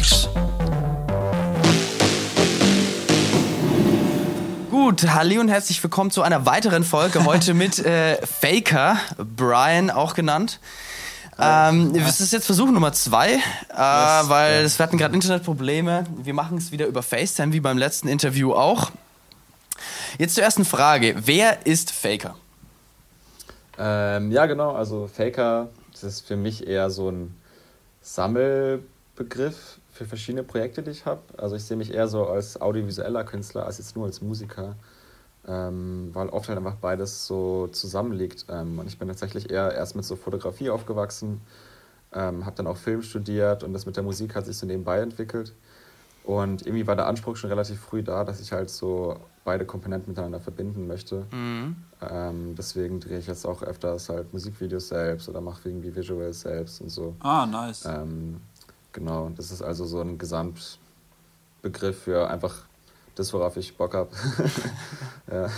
Mix. Gut, halli und herzlich willkommen zu einer weiteren Folge. Heute mit äh, Faker, Brian auch genannt. Ähm, das ist jetzt Versuch Nummer zwei, äh, weil es wir hatten gerade Internetprobleme. Wir machen es wieder über FaceTime, wie beim letzten Interview auch. Jetzt zur ersten Frage. Wer ist Faker? Ähm, ja, genau. Also Faker, das ist für mich eher so ein Sammelbegriff für verschiedene Projekte, die ich habe. Also ich sehe mich eher so als audiovisueller Künstler als jetzt nur als Musiker, ähm, weil oft halt einfach beides so zusammenliegt. Ähm, und ich bin tatsächlich eher erst mit so Fotografie aufgewachsen, ähm, habe dann auch Film studiert und das mit der Musik hat sich so nebenbei entwickelt. Und irgendwie war der Anspruch schon relativ früh da, dass ich halt so beide Komponenten miteinander verbinden möchte. Mhm. Ähm, deswegen drehe ich jetzt auch öfters halt Musikvideos selbst oder mache irgendwie Visuals selbst und so. Ah, nice. Ähm, genau, das ist also so ein Gesamtbegriff für einfach das, worauf ich Bock habe. ja.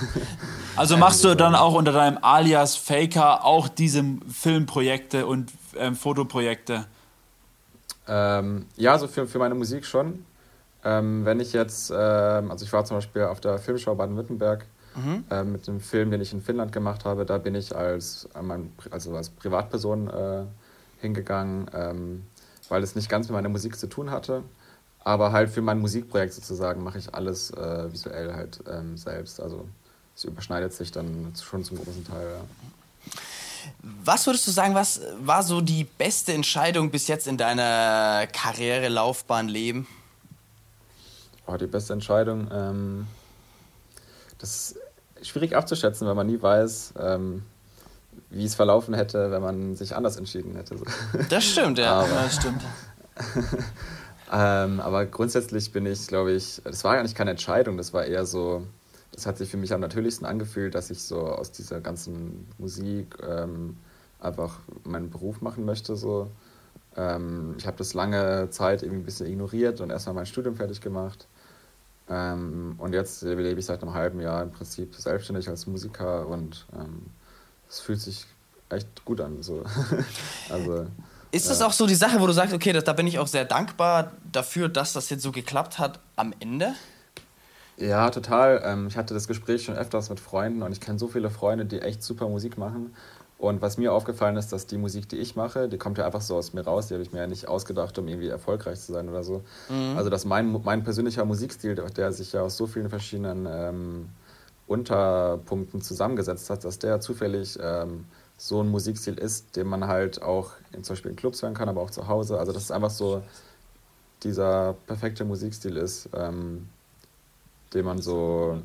Also machst du dann auch unter deinem Alias Faker auch diese Filmprojekte und ähm, Fotoprojekte? Ähm, ja, so für, für meine Musik schon. Ähm, wenn ich jetzt, ähm, also ich war zum Beispiel auf der Filmschau Baden-Württemberg Mhm. ähm, mit dem Film, den ich in Finnland gemacht habe, da bin ich als, also als Privatperson äh, hingegangen, ähm, weil es nicht ganz mit meiner Musik zu tun hatte. Aber halt für mein Musikprojekt sozusagen mache ich alles äh, visuell halt ähm, selbst. Also es überschneidet sich dann schon zum großen Teil. Ja. Was würdest du sagen, was war so die beste Entscheidung bis jetzt in deiner Karriere, Laufbahn, Leben? Oh, die beste Entscheidung. Ähm, das ist schwierig abzuschätzen, weil man nie weiß, ähm, wie es verlaufen hätte, wenn man sich anders entschieden hätte. Das stimmt, ja. Aber- das stimmt. Ähm, aber grundsätzlich bin ich, glaube ich, das war eigentlich keine Entscheidung, das war eher so, das hat sich für mich am natürlichsten angefühlt, dass ich so aus dieser ganzen Musik ähm, einfach meinen Beruf machen möchte. So. Ähm, ich habe das lange Zeit irgendwie ein bisschen ignoriert und erstmal mein Studium fertig gemacht. Ähm, und jetzt lebe ich seit einem halben Jahr im Prinzip selbstständig als Musiker und ähm, es fühlt sich echt gut an. So. also, Ist das auch so die Sache, wo du sagst, okay, das, da bin ich auch sehr dankbar dafür, dass das jetzt so geklappt hat am Ende? Ja, total. Ähm, ich hatte das Gespräch schon öfters mit Freunden und ich kenne so viele Freunde, die echt super Musik machen. Und was mir aufgefallen ist, dass die Musik, die ich mache, die kommt ja einfach so aus mir raus. Die habe ich mir ja nicht ausgedacht, um irgendwie erfolgreich zu sein oder so. Also, dass mein, mein persönlicher Musikstil, der- der sich ja aus so vielen verschiedenen ähm, Unterpunkten zusammengesetzt hat, dass der zufällig ähm, so ein Musikstil ist, den man halt auch in, zum Beispiel in Clubs hören kann, aber auch zu Hause. Also, dass es einfach so dieser perfekte Musikstil ist, ähm, den man so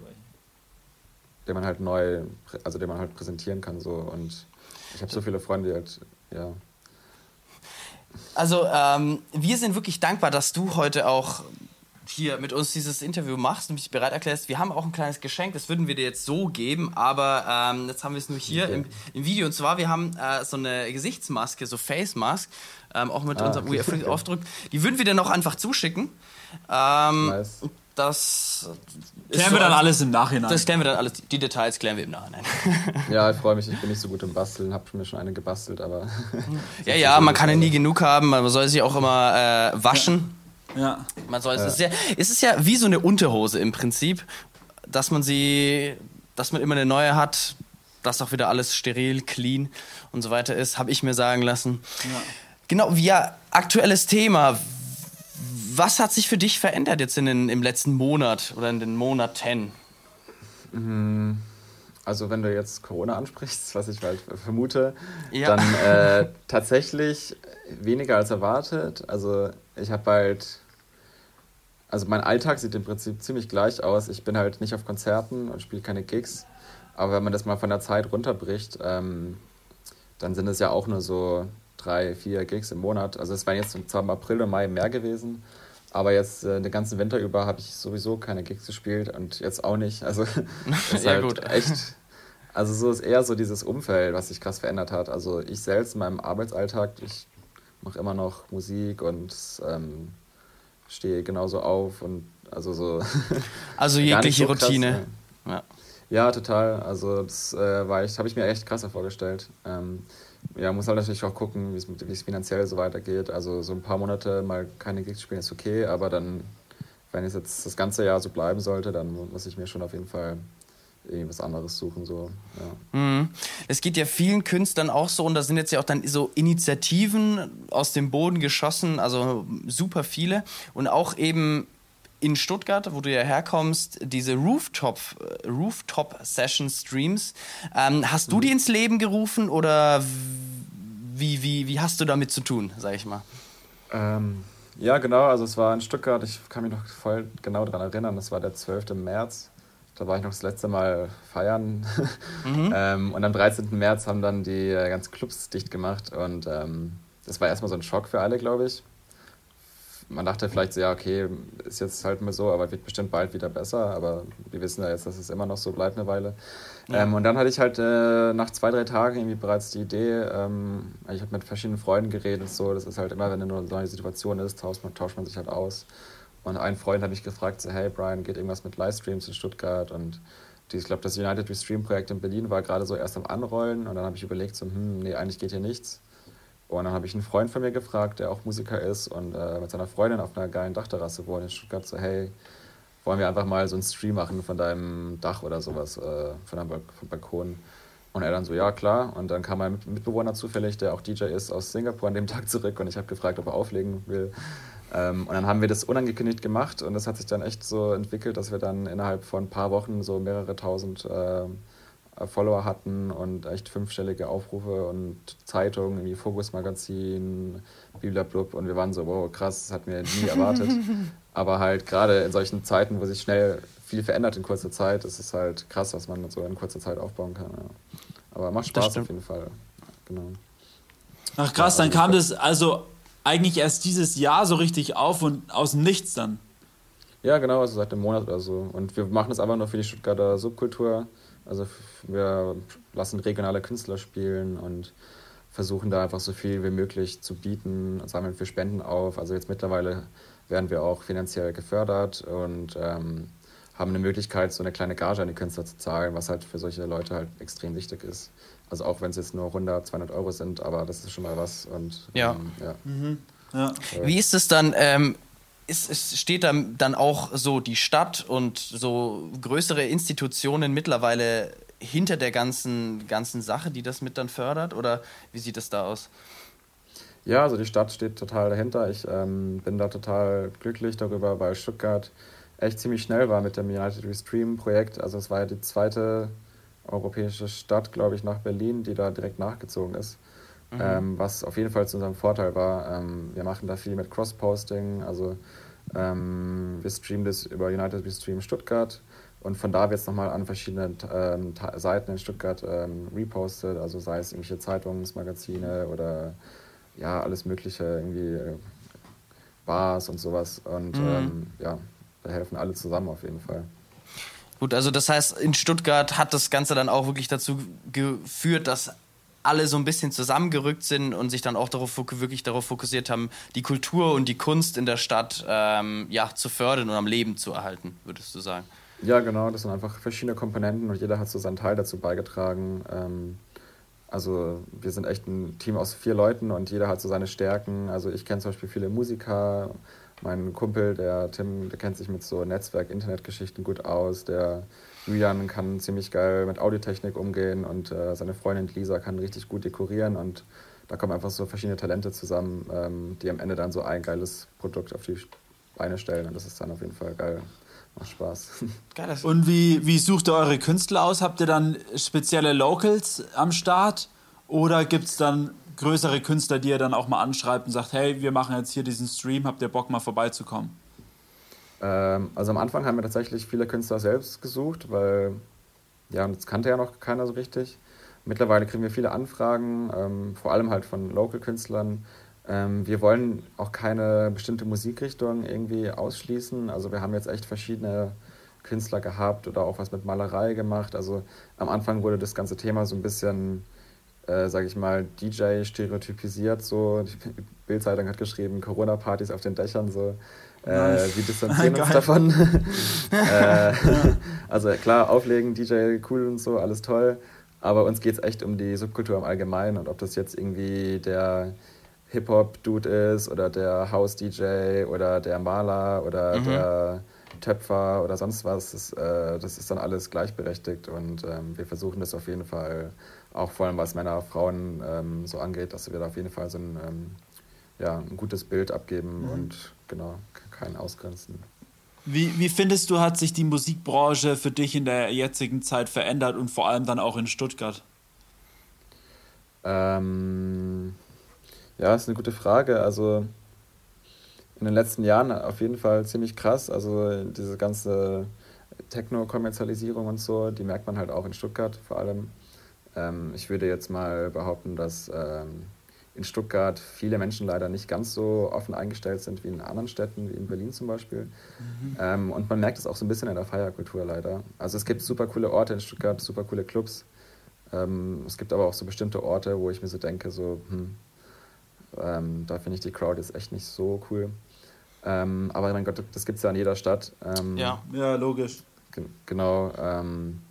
den man halt neu, also den man halt präsentieren kann so und ich habe so viele Freunde, die halt, ja, Also, ähm, wir sind wirklich dankbar, dass du heute auch hier mit uns dieses Interview machst und mich bereit erklärst. Wir haben auch ein kleines Geschenk, das würden wir dir jetzt so geben, aber ähm, jetzt haben wir es nur hier Okay. im, im Video. Und zwar, wir haben äh, so eine Gesichtsmaske, so Face Mask, ähm, auch mit Ah, unserem okay. okay. Aufdruck. Die würden wir dir noch einfach zuschicken. Ähm, nice. Das Klären so wir dann alles im Nachhinein. Das klären wir dann alles. Die Details klären wir im Nachhinein. Ja, ich freue mich, ich bin nicht so gut im Basteln, habe mir schon eine gebastelt, aber ja, ja, man kann ja nie genug haben. Man soll sich auch immer äh, waschen. Ja. Man soll, es, ist ja, es ist ja wie so eine Unterhose im Prinzip, dass man sie, dass man immer eine neue hat, dass auch wieder alles steril, clean und so weiter ist, habe ich mir sagen lassen. Ja. Genau, wie ja, aktuelles Thema. Was hat sich für dich verändert jetzt in den, im letzten Monat oder in den Monaten? Also wenn du jetzt Corona ansprichst, was ich halt vermute, Ja. dann äh, tatsächlich weniger als erwartet. Also ich habe halt, also mein Alltag sieht im Prinzip ziemlich gleich aus. Ich bin halt nicht auf Konzerten und spiele keine Gigs. Aber wenn man das mal von der Zeit runterbricht, ähm, dann sind es ja auch nur so drei, vier Gigs im Monat. Also es wären jetzt zwar im April und Mai mehr gewesen, aber jetzt äh, den ganzen Winter über habe ich sowieso keine Gigs gespielt und jetzt auch nicht. Also ist Ja, halt gut. echt. Also so ist eher so dieses Umfeld, was sich krass verändert hat. Also ich selbst in meinem Arbeitsalltag, ich mache immer noch Musik und ähm, stehe genauso auf und also so. Also jegliche so Routine. ja. Ja. Ja, total. Also das äh, war ich, habe ich mir echt krasser vorgestellt. Ähm, ja, muss halt natürlich auch gucken, wie es finanziell so weitergeht. Also so ein paar Monate mal keine Gigs spielen ist okay, aber dann, wenn es jetzt das ganze Jahr so bleiben sollte, dann muss ich mir schon auf jeden Fall irgendwas anderes suchen. So. Ja. Mhm. Es geht ja vielen Künstlern auch so und da sind jetzt ja auch dann so Initiativen aus dem Boden geschossen, also super viele und auch eben in Stuttgart, wo du ja herkommst, diese Rooftop, Rooftop Session Streams. Ähm, hast du die ins Leben gerufen oder wie, wie, wie hast du damit zu tun, sag ich mal? Ähm, ja, genau. Also es war in Stuttgart. Ich kann mich noch voll genau daran erinnern. Das war der 12. März. Da war ich noch das letzte Mal feiern. Mhm. ähm, und am 13. März haben dann die äh, ganzen Clubs dicht gemacht. Und ähm, das war erstmal so ein Schock für alle, glaube ich man dachte vielleicht so, ja, okay, ist jetzt halt mal so, aber wird bestimmt bald wieder besser. Aber wir wissen ja jetzt, dass es immer noch so bleibt eine Weile. Ja. Ähm, und dann hatte ich halt äh, nach zwei, drei Tagen irgendwie bereits die Idee, ähm, ich habe mit verschiedenen Freunden geredet, so, das ist halt immer, wenn eine neue Situation ist, tauscht man, tauscht man sich halt aus. Und ein Freund hat mich gefragt, so, hey Brian, geht irgendwas mit Livestreams in Stuttgart? Und die, ich glaube, das United Restream Projekt in Berlin war gerade so erst am Anrollen und dann habe ich überlegt, so, hm, nee, eigentlich geht hier nichts. Und dann habe ich einen Freund von mir gefragt, der auch Musiker ist und äh, mit seiner Freundin auf einer geilen Dachterrasse wohnt in Stuttgart, so hey, wollen wir einfach mal so einen Stream machen von deinem Dach oder sowas, äh, von deinem Balkon. Und er dann so, ja klar. Und dann kam mein Mitbewohner zufällig, der auch DJ ist, aus Singapur an dem Tag zurück und ich habe gefragt, ob er auflegen will. Ähm, und dann haben wir das unangekündigt gemacht und das hat sich dann echt so entwickelt, dass wir dann innerhalb von ein paar Wochen so mehrere tausend äh, Follower hatten und echt fünfstellige Aufrufe und Zeitungen, wie Fokus Magazin, Blub und wir waren so, wow, krass, das hatten wir nie erwartet. Aber halt gerade in solchen Zeiten, wo sich schnell viel verändert in kurzer Zeit, ist es halt krass, was man so in kurzer Zeit aufbauen kann. Ja. Aber macht Spaß auf jeden Fall. Genau. Ach krass, ja, also dann kam das also eigentlich erst dieses Jahr so richtig auf und aus dem Nichts dann. Ja, genau, also seit einem Monat oder so. Und wir machen das einfach nur für die Stuttgarter Subkultur. Also wir lassen regionale Künstler spielen und versuchen da einfach so viel wie möglich zu bieten, sammeln für Spenden auf. Also jetzt mittlerweile werden wir auch finanziell gefördert und ähm, haben eine Möglichkeit, so eine kleine Gage an die Künstler zu zahlen, was halt für solche Leute halt extrem wichtig ist. Also auch wenn es jetzt nur 100, 200 Euro sind, aber das ist schon mal was. Und, ja. Ähm, ja. Mhm. ja. Wie ist es dann? Ähm, ist, ist, steht dann, dann auch so die Stadt und so größere Institutionen mittlerweile hinter der ganzen, ganzen Sache, die das mit dann fördert? Oder wie sieht es da aus? Ja, also die Stadt steht total dahinter. Ich ähm, bin da total glücklich darüber, weil Stuttgart echt ziemlich schnell war mit dem United Restream Projekt. Also es war ja die zweite europäische Stadt, glaube ich, nach Berlin, die da direkt nachgezogen ist. Mhm. Ähm, was auf jeden Fall zu unserem Vorteil war. Ähm, wir machen da viel mit Cross-Posting, also ähm, wir streamen das über United Restream Stuttgart und von da wird es nochmal an verschiedenen ähm, Seiten in Stuttgart ähm, repostet, also sei es irgendwelche Zeitungsmagazine oder ja, alles Mögliche, irgendwie äh, Bars und sowas. Und mhm. Ähm, ja, da helfen alle zusammen auf jeden Fall. Gut, also das heißt, in Stuttgart hat das Ganze dann auch wirklich dazu geführt, dass alle so ein bisschen zusammengerückt sind und sich dann auch darauf, wirklich darauf fokussiert haben, die Kultur und die Kunst in der Stadt ähm, ja, zu fördern und am Leben zu erhalten, würdest du sagen? Ja, genau, das sind einfach verschiedene Komponenten und jeder hat so seinen Teil dazu beigetragen. Ähm, also wir sind echt ein Team aus vier Leuten und jeder hat so seine Stärken. Also ich kenne zum Beispiel viele Musiker, mein Kumpel, der Tim, der kennt sich mit so Netzwerk, Internetgeschichten gut aus, der Julian kann ziemlich geil mit Audiotechnik umgehen und äh, seine Freundin Lisa kann richtig gut dekorieren und da kommen einfach so verschiedene Talente zusammen, ähm, die am Ende dann so ein geiles Produkt auf die Beine stellen und das ist dann auf jeden Fall geil. Macht Spaß. Geil, und wie, wie sucht ihr eure Künstler aus? Habt ihr dann spezielle Locals am Start oder gibt es dann größere Künstler, die ihr dann auch mal anschreibt und sagt, hey, wir machen jetzt hier diesen Stream, habt ihr Bock mal vorbeizukommen? Ähm, also am Anfang haben wir tatsächlich viele Künstler selbst gesucht, weil ja, das kannte ja noch keiner so richtig. Mittlerweile kriegen wir viele Anfragen, ähm, vor allem halt von Local-Künstlern. Ähm, wir wollen auch keine bestimmte Musikrichtung irgendwie ausschließen. Also wir haben jetzt echt verschiedene Künstler gehabt oder auch was mit Malerei gemacht. Also am Anfang wurde das ganze Thema so ein bisschen, äh, sage ich mal, DJ stereotypisiert. So die Bildzeitung hat geschrieben Corona-Partys auf den Dächern. So äh, wir distanzieren uns davon. äh, also klar, auflegen, DJ cool und so, alles toll. Aber uns geht es echt um die Subkultur im Allgemeinen und ob das jetzt irgendwie der Hip-Hop-Dude ist oder der House-DJ oder der Maler oder mhm. der Töpfer oder sonst was, das, äh, das ist dann alles gleichberechtigt und ähm, wir versuchen das auf jeden Fall, auch vor allem was Männer, Frauen ähm, so angeht, dass wir da auf jeden Fall so ein, ähm, ja, ein gutes Bild abgeben mhm. und genau, keinen ausgrenzen. Wie, wie findest du, hat sich die Musikbranche für dich in der jetzigen Zeit verändert und vor allem dann auch in Stuttgart? Ähm, ja, ist eine gute Frage. Also in den letzten Jahren auf jeden Fall ziemlich krass. Also diese ganze Techno-Kommerzialisierung und so, die merkt man halt auch in Stuttgart vor allem. Ähm, ich würde jetzt mal behaupten, dass ähm, in Stuttgart viele Menschen leider nicht ganz so offen eingestellt sind wie in anderen Städten, wie in Berlin zum Beispiel. Mhm. Ähm, und man merkt es auch so ein bisschen in der Feierkultur leider. Also es gibt super coole Orte in Stuttgart, super coole Clubs. Ähm, es gibt aber auch so bestimmte Orte, wo ich mir so denke, so, hm, ähm, da finde ich die Crowd jetzt echt nicht so cool. Ähm, aber mein Gott, das gibt es ja in jeder Stadt. Ähm, ja. ja, logisch. Genau. Ähm,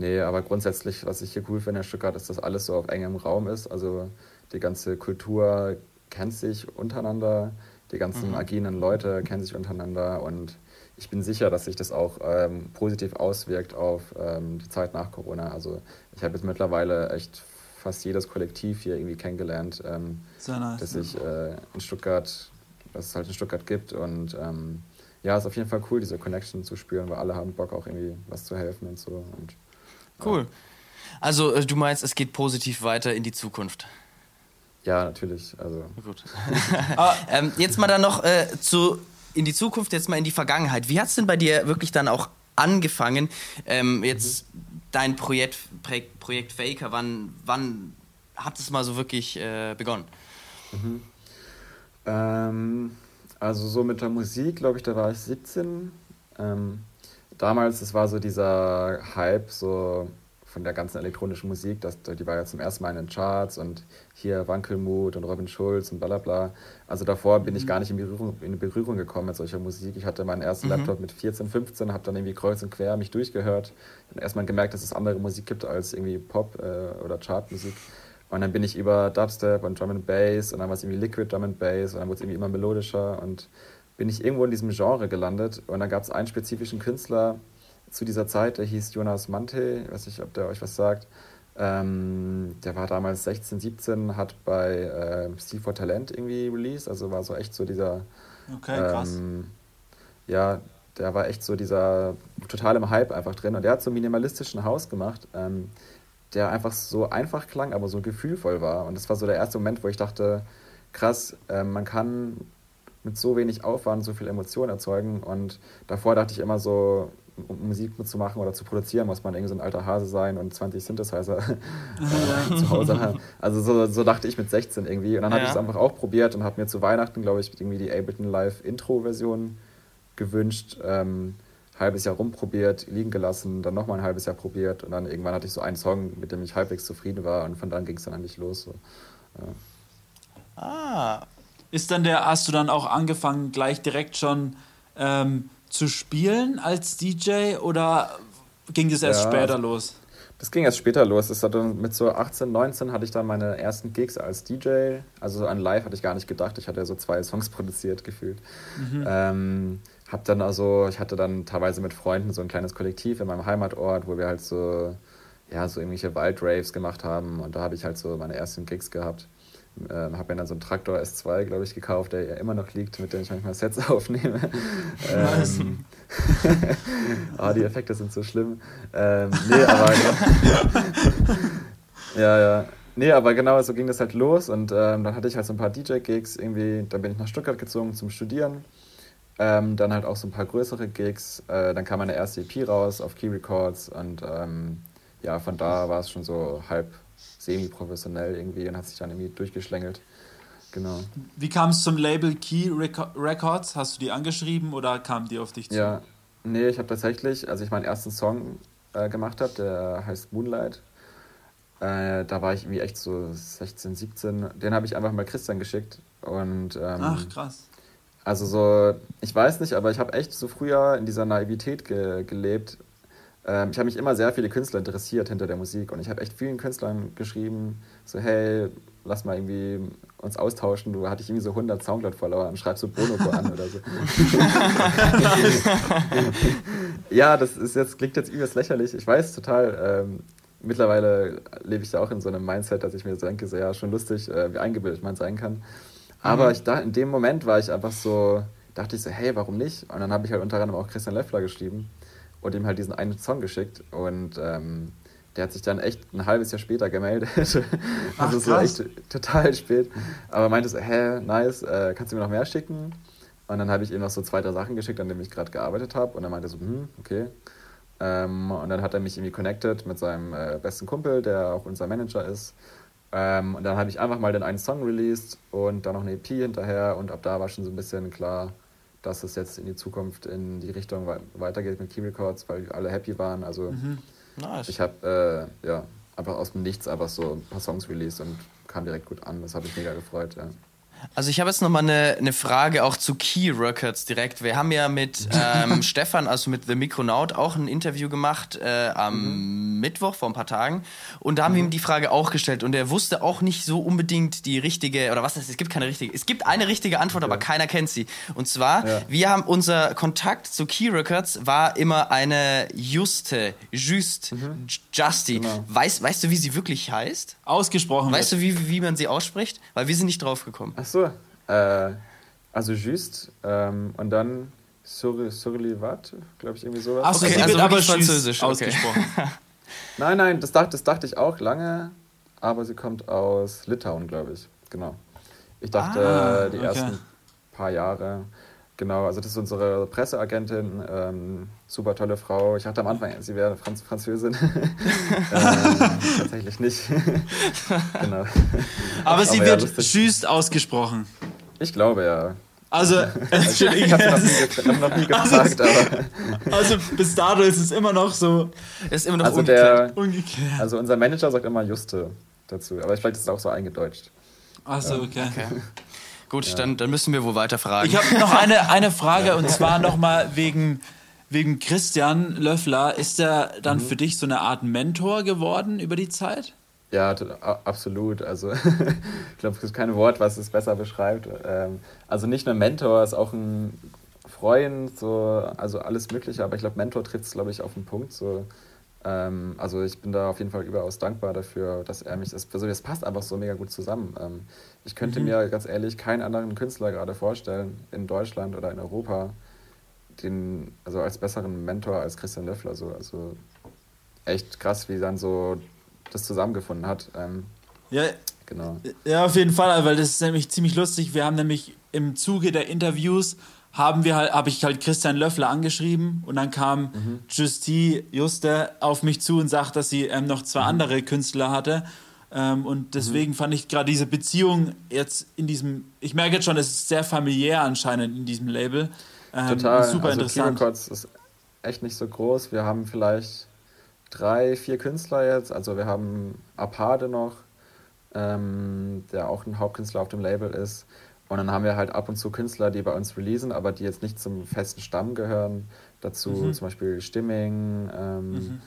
nee, aber grundsätzlich, was ich hier cool finde in Stuttgart, ist, dass alles so auf engem Raum ist. Also die ganze Kultur kennt sich untereinander, die ganzen mhm. agilen Leute kennen sich untereinander und ich bin sicher, dass sich das auch ähm, positiv auswirkt auf ähm, die Zeit nach Corona. Also ich habe jetzt mittlerweile echt fast jedes Kollektiv hier irgendwie kennengelernt, ähm, nice, das ich äh, in Stuttgart, dass es halt in Stuttgart gibt. Und ähm, ja, ist auf jeden Fall cool, diese Connection zu spüren, weil alle haben Bock auch irgendwie was zu helfen und so. Und, cool. Also äh, du meinst, es geht positiv weiter in die Zukunft? Ja, natürlich. Also. Gut. ähm, jetzt mal dann noch äh, zu in die Zukunft, jetzt mal in die Vergangenheit. Wie hat es denn bei dir wirklich dann auch angefangen? Ähm, jetzt mhm dein Projekt, Projekt Faker, wann, wann hat es mal so wirklich äh, begonnen? Mhm. Ähm, also so mit der Musik, glaube ich, da war ich 17. Ähm, damals, es war so dieser Hype, so von der ganzen elektronischen Musik, das, die war ja zum ersten Mal in den Charts und hier Wankelmut und Robin Schulz und bla bla bla. Also davor bin ich mhm. gar nicht in Berührung, in Berührung gekommen mit solcher Musik. Ich hatte meinen ersten mhm. Laptop mit 14, 15, habe dann irgendwie kreuz und quer mich durchgehört und erstmal gemerkt, dass es andere Musik gibt als irgendwie Pop äh, oder Chartmusik. Und dann bin ich über Dubstep und Drum and Bass und dann war es irgendwie Liquid Drum and Bass und dann wurde es irgendwie immer melodischer und bin ich irgendwo in diesem Genre gelandet und dann gab es einen spezifischen Künstler, zu dieser Zeit, der hieß Jonas Mante, ich weiß nicht, ob der euch was sagt. Ähm, der war damals 16, 17, hat bei äh, Steve for Talent irgendwie released, also war so echt so dieser. Okay, krass. Ähm, ja, der war echt so dieser total im Hype einfach drin und der hat so einen minimalistischen Haus gemacht, ähm, der einfach so einfach klang, aber so gefühlvoll war. Und das war so der erste Moment, wo ich dachte, krass, äh, man kann mit so wenig Aufwand so viel Emotion erzeugen. Und davor dachte ich immer so, um Musik mitzumachen oder zu produzieren, muss man irgendwie so ein alter Hase sein und 20 Synthesizer äh, zu Hause haben. Also so, so, dachte ich mit 16 irgendwie. Und dann ja. habe ich es einfach auch probiert und habe mir zu Weihnachten, glaube ich, irgendwie die Ableton Live Intro-Version gewünscht. Ähm, halbes Jahr rumprobiert, liegen gelassen, dann nochmal ein halbes Jahr probiert und dann irgendwann hatte ich so einen Song, mit dem ich halbwegs zufrieden war und von dann ging es dann eigentlich los. So. Ja. Ah. Ist dann der, hast du dann auch angefangen, gleich direkt schon ähm, zu spielen als DJ oder ging das erst ja, später los? Das ging erst später los. Das hatte, mit so 18, 19 hatte ich dann meine ersten Gigs als DJ. Also an Live hatte ich gar nicht gedacht. Ich hatte so zwei Songs produziert gefühlt. Mhm. Ähm, hab dann also, ich hatte dann teilweise mit Freunden so ein kleines Kollektiv in meinem Heimatort, wo wir halt so, ja, so irgendwelche Waldraves gemacht haben. Und da habe ich halt so meine ersten Gigs gehabt. Ähm, habe mir dann so einen Traktor S2, glaube ich, gekauft, der ja immer noch liegt, mit dem ich manchmal Sets aufnehme. ähm, oh, die Effekte sind so schlimm. Ähm, nee, aber ja, ja. Nee, aber genau so ging das halt los und ähm, dann hatte ich halt so ein paar DJ-Gigs irgendwie, dann bin ich nach Stuttgart gezogen zum Studieren. Ähm, dann halt auch so ein paar größere Gigs. Äh, dann kam meine erste EP raus auf Key Records und ähm, ja, von da war es schon so halb semi-professionell irgendwie und hat sich dann irgendwie durchgeschlängelt. Genau. Wie kam es zum Label Key Records? Hast du die angeschrieben oder kam die auf dich zu? Ja, nee, ich habe tatsächlich, als ich meinen ersten Song äh, gemacht habe, der heißt Moonlight, äh, da war ich irgendwie echt so 16, 17. Den habe ich einfach mal Christian geschickt und ähm, Ach, krass. Also so, ich weiß nicht, aber ich habe echt so früher in dieser Naivität ge gelebt, ich habe mich immer sehr viele Künstler interessiert hinter der Musik und ich habe echt vielen Künstlern geschrieben, so hey, lass mal irgendwie uns austauschen. Du hattest irgendwie so 100 Soundcloud-Follower und schreibst so Bonobo an oder so. ja, das ist jetzt, klingt jetzt übelst lächerlich. Ich weiß total. Ähm, mittlerweile lebe ich ja auch in so einem Mindset, dass ich mir so denke, so ja, schon lustig, äh, wie eingebildet man sein kann. Aber mhm. ich da, in dem Moment war ich einfach so, dachte ich so, hey, warum nicht? Und dann habe ich halt unter anderem auch Christian Löffler geschrieben und ihm halt diesen einen Song geschickt. Und ähm, der hat sich dann echt ein halbes Jahr später gemeldet. also Ach, so echt total spät. Aber meinte so, hä, nice, äh, kannst du mir noch mehr schicken? Und dann habe ich ihm noch so zwei, drei Sachen geschickt, an denen ich gerade gearbeitet habe. Und er meinte so, hm, okay. Ähm, und dann hat er mich irgendwie connected mit seinem äh, besten Kumpel, der auch unser Manager ist. Ähm, und dann habe ich einfach mal den einen Song released und dann noch eine EP hinterher. Und ab da war schon so ein bisschen klar, dass es jetzt in die Zukunft in die Richtung weitergeht mit Key Records, weil alle happy waren. Also mhm. Nice. Ich habe äh, ja, einfach aus dem Nichts einfach so ein paar Songs released und kam direkt gut an. Das habe ich mega gefreut. Ja. Also ich habe jetzt nochmal eine, eine Frage auch zu Key Records direkt. Wir haben ja mit ähm, Stefan, also mit The Micronaut, auch ein Interview gemacht äh, am mhm. Mittwoch vor ein paar Tagen. Und da haben mhm. wir ihm die Frage auch gestellt. Und er wusste auch nicht so unbedingt die richtige, oder was heißt, es gibt keine richtige, es gibt eine richtige Antwort, aber keiner kennt sie. Und zwar, ja. wir haben unser Kontakt zu Key Records war immer eine Juste, Just, mhm. Justy. Genau. Weißt, weißt du, wie sie wirklich heißt? Ausgesprochen. Weißt wird. du, wie, wie man sie ausspricht? Weil wir sind nicht drauf gekommen. Ach so, äh, also Just ähm, und dann sur, Surlivat, glaube ich, irgendwie sowas. Ach so, okay, sie also wird aber französisch ausgesprochen. nein, nein, das dachte, das dachte ich auch lange, aber sie kommt aus Litauen, glaube ich. Genau. Ich dachte, ah, die okay. ersten paar Jahre. Genau, also das ist unsere Presseagentin, ähm, super tolle Frau. Ich dachte am Anfang, sie wäre Franz Französin. ähm, tatsächlich nicht. genau. Aber sie Aber wird ja, schüst ausgesprochen. Ich glaube ja. Also, also ich habe noch, noch nie gefragt, also, aber. Also bis dato ist es immer noch so. Ist immer noch also umgekehrt. Der, umgekehrt. Also unser Manager sagt immer Juste dazu, aber vielleicht ist es auch so eingedeutscht. Achso, okay. okay. Gut, ja. dann, dann müssen wir wohl weiter fragen. Ich habe noch eine, eine Frage und zwar nochmal wegen, wegen Christian Löffler. Ist er dann mhm. für dich so eine Art Mentor geworden über die Zeit? Ja, absolut. Also ich glaube, es gibt kein Wort, was es besser beschreibt. Ähm, also nicht nur Mentor, ist auch ein Freund, so, also alles Mögliche, aber ich glaube, Mentor trifft es, glaube ich, auf den Punkt. So. Ähm, also ich bin da auf jeden Fall überaus dankbar dafür, dass er mich, das, also das passt einfach so mega gut zusammen. Ähm, ich könnte mhm. mir ganz ehrlich keinen anderen Künstler gerade vorstellen, in Deutschland oder in Europa, den, also als besseren Mentor als Christian Löffler. So. Also echt krass, wie dann so das zusammengefunden hat. Ähm, ja, genau. Ja, auf jeden Fall, weil das ist nämlich ziemlich lustig. Wir haben nämlich im Zuge der Interviews haben wir halt, habe ich halt Christian Löffler angeschrieben und dann kam mhm. Justy Juste auf mich zu und sagt, dass sie ähm, noch zwei mhm. andere Künstler hatte. Ähm, und deswegen mhm. fand ich gerade diese Beziehung jetzt in diesem, ich merke jetzt schon, es ist sehr familiär anscheinend in diesem Label. Ähm, Total. Super also interessant. Records ist echt nicht so groß. Wir haben vielleicht drei, vier Künstler jetzt. Also wir haben Apade noch, ähm, der auch ein Hauptkünstler auf dem Label ist. Und dann haben wir halt ab und zu Künstler, die bei uns releasen, aber die jetzt nicht zum festen Stamm gehören. Dazu mhm. zum Beispiel Stimming ähm, mhm.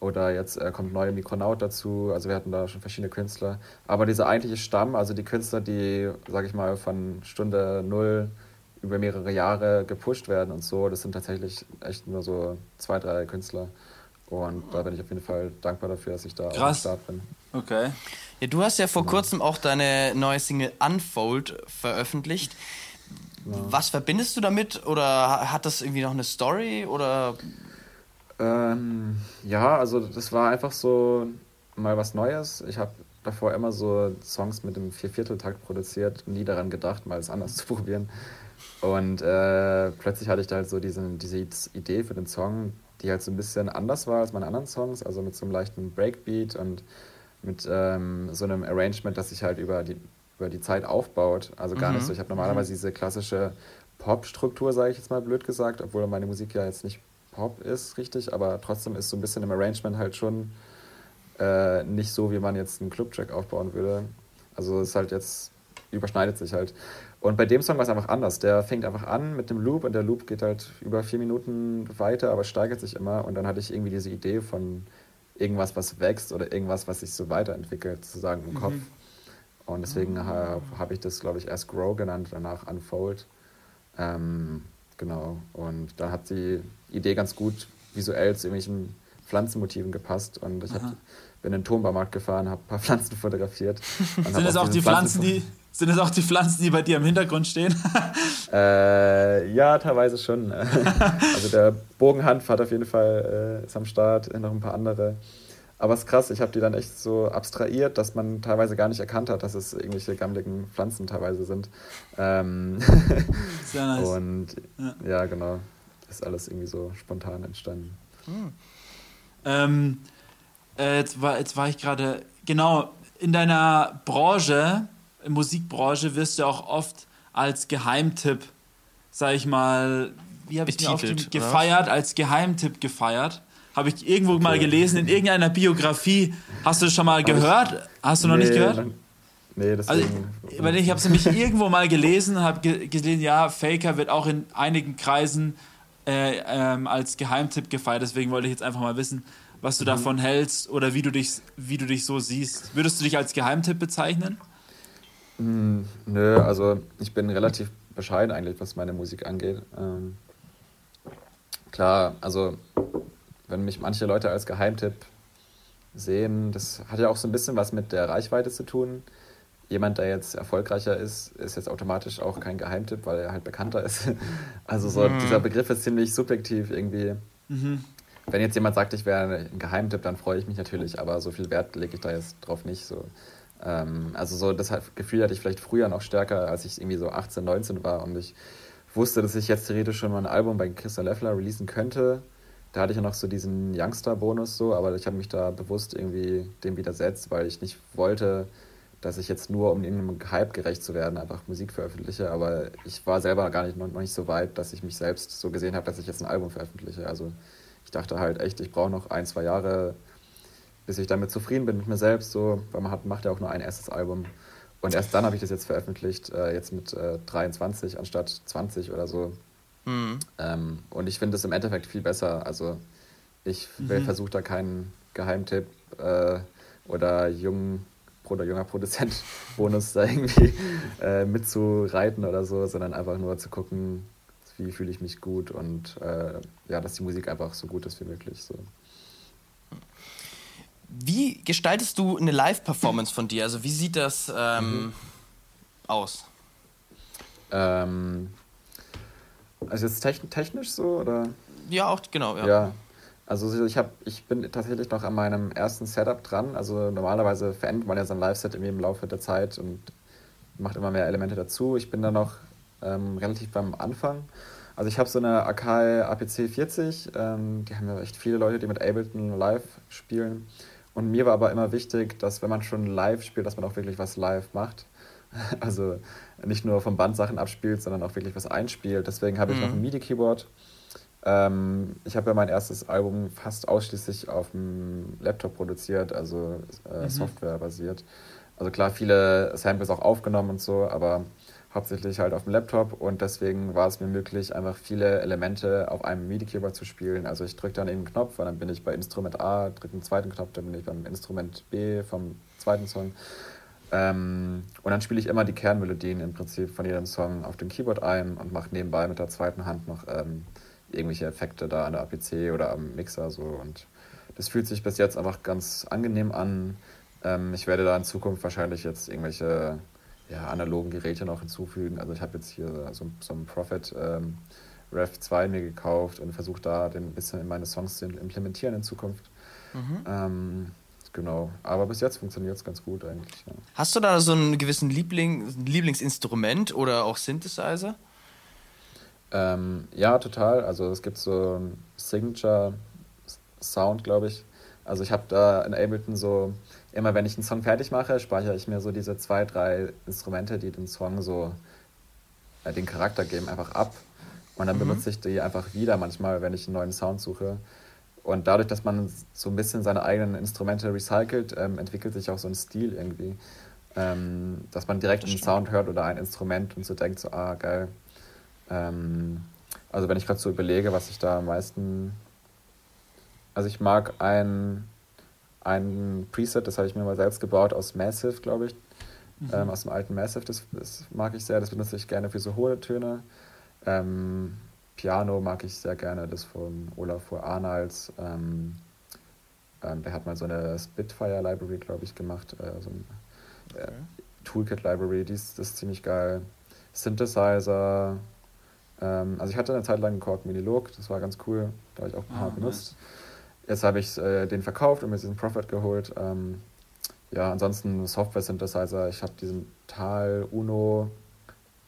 oder jetzt äh, kommt neue Mikronaut dazu. Also wir hatten da schon verschiedene Künstler. Aber dieser eigentliche Stamm, also die Künstler, die, sag ich mal, von Stunde null über mehrere Jahre gepusht werden und so, das sind tatsächlich echt nur so zwei, drei Künstler. Und da bin ich auf jeden Fall dankbar dafür, dass ich da Krass. am Start bin. Okay. Ja, du hast ja vor ja. kurzem auch deine neue Single Unfold veröffentlicht. Ja. Was verbindest du damit? Oder hat das irgendwie noch eine Story? Oder? Ähm, ja, also das war einfach so mal was Neues. Ich habe davor immer so Songs mit dem Viervierteltakt produziert, nie daran gedacht, mal es anders zu probieren. Und äh, plötzlich hatte ich da halt so diese, diese Idee für den Song, die halt so ein bisschen anders war als meine anderen Songs, also mit so einem leichten Breakbeat und mit ähm, so einem Arrangement, das sich halt über die, über die Zeit aufbaut. Also gar mhm. nicht so. Ich habe normalerweise mhm. diese klassische Pop-Struktur, sage ich jetzt mal blöd gesagt, obwohl meine Musik ja jetzt nicht Pop ist, richtig, aber trotzdem ist so ein bisschen im Arrangement halt schon äh, nicht so, wie man jetzt einen Club-Track aufbauen würde. Also es ist halt jetzt, überschneidet sich halt. Und bei dem Song war es einfach anders. Der fängt einfach an mit dem Loop und der Loop geht halt über vier Minuten weiter, aber steigert sich immer. Und dann hatte ich irgendwie diese Idee von irgendwas, was wächst oder irgendwas, was sich so weiterentwickelt, sozusagen im mhm. Kopf. Und deswegen mhm. habe hab ich das, glaube ich, erst Grow genannt, danach Unfold. Ähm, genau. Und da hat die Idee ganz gut visuell zu irgendwelchen Pflanzenmotiven gepasst. Und ich hab, bin in den Turmbaumarkt gefahren, habe ein paar Pflanzen fotografiert. Sind es auch die Pflanzen, die sind es auch die Pflanzen, die bei dir im Hintergrund stehen? äh, ja, teilweise schon. also der Bogenhanf hat auf jeden Fall äh, ist am Start, noch ein paar andere. Aber es ist krass, ich habe die dann echt so abstrahiert, dass man teilweise gar nicht erkannt hat, dass es irgendwelche gammeligen Pflanzen teilweise sind. Ähm Sehr nice. Und ja. ja. genau. Ist alles irgendwie so spontan entstanden. Hm. Ähm, äh, jetzt, war, jetzt war ich gerade, genau, in deiner Branche Musikbranche wirst du auch oft als Geheimtipp, sag ich mal, wie habe ich mir aufgeschrieben, gefeiert, oder? als Geheimtipp gefeiert. Habe ich irgendwo okay. mal gelesen, in irgendeiner Biografie. Hast du das schon mal gehört? Hast du noch nee, nicht gehört? Nee, das also, ich, ich habe es nämlich irgendwo mal gelesen, habe ge gesehen, ja, Faker wird auch in einigen Kreisen äh, ähm, als Geheimtipp gefeiert. Deswegen wollte ich jetzt einfach mal wissen, was du mhm. davon hältst oder wie du dich, wie du dich so siehst. Würdest du dich als Geheimtipp bezeichnen? Hm, nö, also ich bin relativ bescheiden eigentlich, was meine Musik angeht. Ähm, klar, also wenn mich manche Leute als Geheimtipp sehen, das hat ja auch so ein bisschen was mit der Reichweite zu tun. Jemand, der jetzt erfolgreicher ist, ist jetzt automatisch auch kein Geheimtipp, weil er halt bekannter ist. Also so mhm. dieser Begriff ist ziemlich subjektiv irgendwie. Mhm. Wenn jetzt jemand sagt, ich wäre ein Geheimtipp, dann freue ich mich natürlich, aber so viel Wert lege ich da jetzt drauf nicht. So. Ähm, also so das Gefühl hatte ich vielleicht früher noch stärker, als ich irgendwie so 18, 19 war und ich wusste, dass ich jetzt theoretisch schon mal ein Album bei Christian Leffler releasen könnte. Da hatte ich ja noch so diesen Youngster-Bonus so, aber ich habe mich da bewusst irgendwie dem widersetzt, weil ich nicht wollte, dass ich jetzt nur, um irgendeinem Hype gerecht zu werden, einfach Musik veröffentliche. Aber ich war selber gar nicht, noch nicht so weit, dass ich mich selbst so gesehen habe, dass ich jetzt ein Album veröffentliche. Also ich dachte halt echt, ich brauche noch ein, zwei Jahre, bis ich damit zufrieden bin mit mir selbst, so, weil man hat, macht ja auch nur ein erstes Album. Und erst dann habe ich das jetzt veröffentlicht, äh, jetzt mit äh, 23 anstatt 20 oder so. Mhm. Ähm, und ich finde es im Endeffekt viel besser. Also ich mhm. versuche da keinen Geheimtipp äh, oder jungen oder junger Produzent-Bonus da irgendwie äh, mitzureiten oder so, sondern einfach nur zu gucken, wie fühle ich mich gut und äh, ja, dass die Musik einfach so gut ist wie möglich. So. Wie gestaltest du eine Live-Performance von dir? Also wie sieht das ähm, mhm. aus? Ähm, also jetzt technisch so oder? Ja, auch genau. Ja. ja. Also ich, hab, ich bin tatsächlich noch an meinem ersten Setup dran. Also normalerweise verändert man ja sein Live-Set im Laufe der Zeit und macht immer mehr Elemente dazu. Ich bin da noch ähm, relativ beim Anfang. Also ich habe so eine Akai APC 40, ähm, die haben ja echt viele Leute, die mit Ableton live spielen. Und mir war aber immer wichtig, dass wenn man schon live spielt, dass man auch wirklich was live macht. Also nicht nur vom Band Sachen abspielt, sondern auch wirklich was einspielt. Deswegen habe ich mhm. noch ein MIDI-Keyboard. Ähm, ich habe ja mein erstes Album fast ausschließlich auf dem Laptop produziert, also äh, mhm. Software basiert. Also klar, viele Samples auch aufgenommen und so, aber hauptsächlich halt auf dem Laptop und deswegen war es mir möglich, einfach viele Elemente auf einem MIDI-Keyboard zu spielen. Also ich drücke dann eben einen Knopf und dann bin ich bei Instrument A, drücke einen zweiten Knopf, dann bin ich beim Instrument B vom zweiten Song. Ähm, und dann spiele ich immer die Kernmelodien im Prinzip von jedem Song auf dem Keyboard ein und mache nebenbei mit der zweiten Hand noch ähm, irgendwelche Effekte da an der APC oder am Mixer so und das fühlt sich bis jetzt einfach ganz angenehm an. Ähm, ich werde da in Zukunft wahrscheinlich jetzt irgendwelche ja, analogen Geräte noch hinzufügen. Also ich habe jetzt hier so, so einen Prophet ähm, Rev 2 mir gekauft und versuche da den ein bisschen in meine Songs zu implementieren in Zukunft. Mhm. Ähm, genau. Aber bis jetzt funktioniert es ganz gut eigentlich. Ja. Hast du da so einen gewissen Liebling, Lieblingsinstrument oder auch Synthesizer? Ähm, ja, total. Also es gibt so einen Signature Sound, glaube ich. Also ich habe da in Ableton so immer wenn ich einen Song fertig mache, speichere ich mir so diese zwei, drei Instrumente, die den Song so äh, den Charakter geben, einfach ab. Und dann mhm. benutze ich die einfach wieder manchmal, wenn ich einen neuen Sound suche. Und dadurch, dass man so ein bisschen seine eigenen Instrumente recycelt, ähm, entwickelt sich auch so ein Stil irgendwie. Ähm, dass man direkt einen Sound hört oder ein Instrument und so denkt, so, ah, geil. Ähm, also wenn ich gerade so überlege, was ich da am meisten... Also ich mag ein, ein Preset, das habe ich mir mal selbst gebaut aus Massive, glaube ich. Mhm. Ähm, aus dem alten Massive, das, das, mag ich sehr, das benutze ich gerne für so hohe Töne. Ähm, Piano mag ich sehr gerne, das von Olafur Arnalds. Ähm, ähm, der hat mal so eine Spitfire Library, glaube ich, gemacht. Äh, so ein äh, okay. Toolkit Library, die ist, das ist ziemlich geil. Synthesizer. Ähm, also ich hatte eine Zeit lang einen Korg Minilog, das war ganz cool. Da habe ich auch ein paar ah, benutzt. Nice. Jetzt habe ich äh, den verkauft und mir diesen Profit geholt. Ähm, ja, ansonsten Software-Synthesizer. Ich habe diesen Tal Uno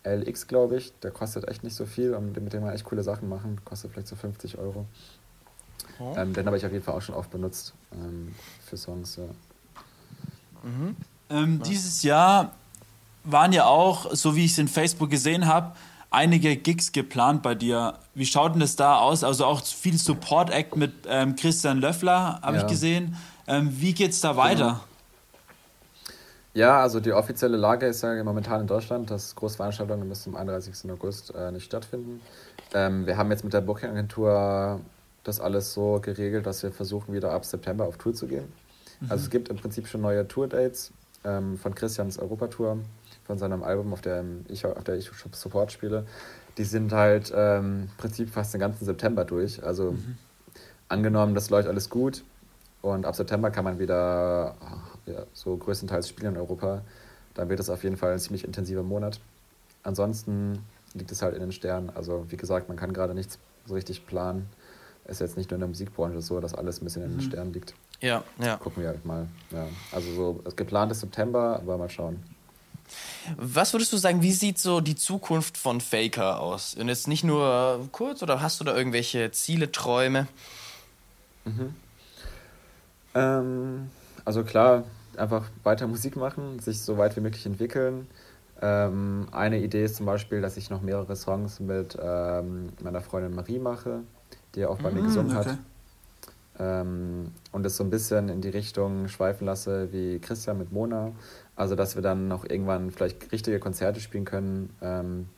LX, glaube ich. Der kostet echt nicht so viel und mit dem man echt coole Sachen machen. Kostet vielleicht so 50 Euro. Oh. Ähm, den habe ich auf jeden Fall auch schon oft benutzt ähm, für Songs. Ja. Mhm. Ähm, dieses Jahr waren ja auch, so wie ich es in Facebook gesehen habe, einige Gigs geplant bei dir. Wie schaut denn das da aus? Also auch viel Support-Act mit ähm, Christian Löffler habe ja. ich gesehen. Ähm, wie geht es da weiter? Genau. Ja, also die offizielle Lage ist ja momentan in Deutschland, dass Großveranstaltungen bis zum 31. August äh, nicht stattfinden. Ähm, wir haben jetzt mit der Booking-Agentur das alles so geregelt, dass wir versuchen, wieder ab September auf Tour zu gehen. Mhm. Also es gibt im Prinzip schon neue Tour-Dates ähm, von Christians Europatour, von seinem Album, auf der ich, auf der ich Support spiele. Die sind halt ähm, im Prinzip fast den ganzen September durch. Also mhm. angenommen, das läuft alles gut und ab September kann man wieder ja, so größtenteils spielen in Europa, dann wird es auf jeden Fall ein ziemlich intensiver Monat. Ansonsten liegt es halt in den Sternen. Also wie gesagt, man kann gerade nichts so richtig planen. Es ist jetzt nicht nur in der Musikbranche so, dass alles ein bisschen in den mhm. Sternen liegt. Ja, ja. Gucken wir halt mal. Ja. Also so geplant ist September, aber mal schauen. Was würdest du sagen, wie sieht so die Zukunft von Faker aus? Und jetzt nicht nur kurz oder hast du da irgendwelche Ziele, Träume? Mhm. Ähm, also klar, einfach weiter Musik machen, sich so weit wie möglich entwickeln. Ähm, eine Idee ist zum Beispiel, dass ich noch mehrere Songs mit ähm, meiner Freundin Marie mache, die auch bei mm, mir gesungen okay. hat. Ähm, und es so ein bisschen in die Richtung schweifen lasse wie Christian mit Mona. Also, dass wir dann noch irgendwann vielleicht richtige Konzerte spielen können ähm,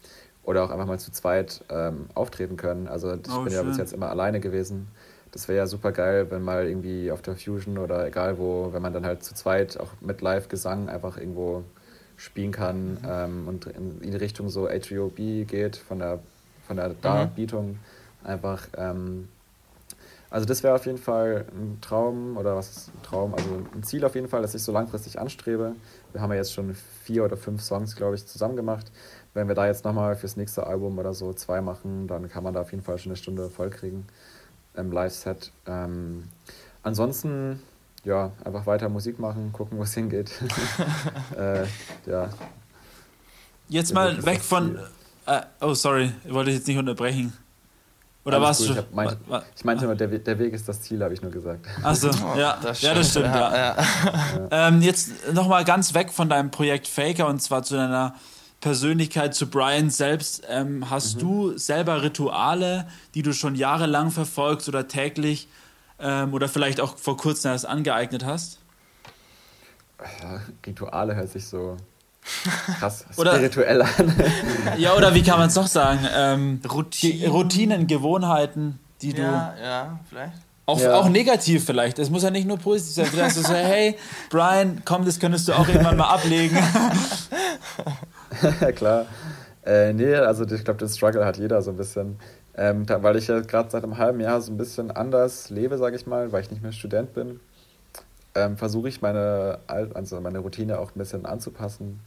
oder auch einfach mal zu zweit ähm, auftreten können. Also, ich oh, bin schön. ja bis jetzt immer alleine gewesen das wäre ja super geil, wenn mal irgendwie auf der Fusion oder egal wo, wenn man dann halt zu zweit auch mit Live-Gesang einfach irgendwo spielen kann mhm. ähm, und in, die Richtung so HVOB geht, von der, von der Darbietung mhm. einfach. Ähm, also das wäre auf jeden Fall ein Traum oder was ist ein Traum? Also ein Ziel auf jeden Fall, das ich so langfristig anstrebe. Wir haben ja jetzt schon vier oder fünf Songs, glaube ich, zusammen gemacht. Wenn wir da jetzt nochmal fürs nächste Album oder so zwei machen, dann kann man da auf jeden Fall schon eine Stunde voll kriegen im Live-Set. Ähm, ansonsten, ja, einfach weiter Musik machen, gucken, wo es hingeht. äh, ja. Jetzt mal weg von. Äh, oh, sorry, ich wollte jetzt nicht unterbrechen. Oder warst du? Ich, meint, ich meinte nur, der, der Weg ist das Ziel, habe ich nur gesagt. Achso, oh, ja, das ja, das stimmt. Ja, ja. ja. Ähm, jetzt nochmal ganz weg von deinem Projekt Faker und zwar zu deiner Persönlichkeit zu Brian selbst. Ähm, hast mhm. du selber Rituale, die du schon jahrelang verfolgst oder täglich ähm, oder vielleicht auch vor kurzem erst angeeignet hast? Rituale hört sich so krass spirituell an. ja, oder wie kann man es noch sagen? Ähm, Routinen. Routinen, Gewohnheiten, die du. Ja, ja, vielleicht. Auch, ja. auch negativ vielleicht. Es muss ja nicht nur positiv sein. Vielleicht so, hey, Brian, komm, das könntest du auch irgendwann mal ablegen. Klar. Äh, nee, also ich glaube, den Struggle hat jeder so ein bisschen. Ähm, da, weil ich ja gerade seit einem halben Jahr so ein bisschen anders lebe, sage ich mal, weil ich nicht mehr Student bin, ähm, versuche ich meine, also meine Routine auch ein bisschen anzupassen.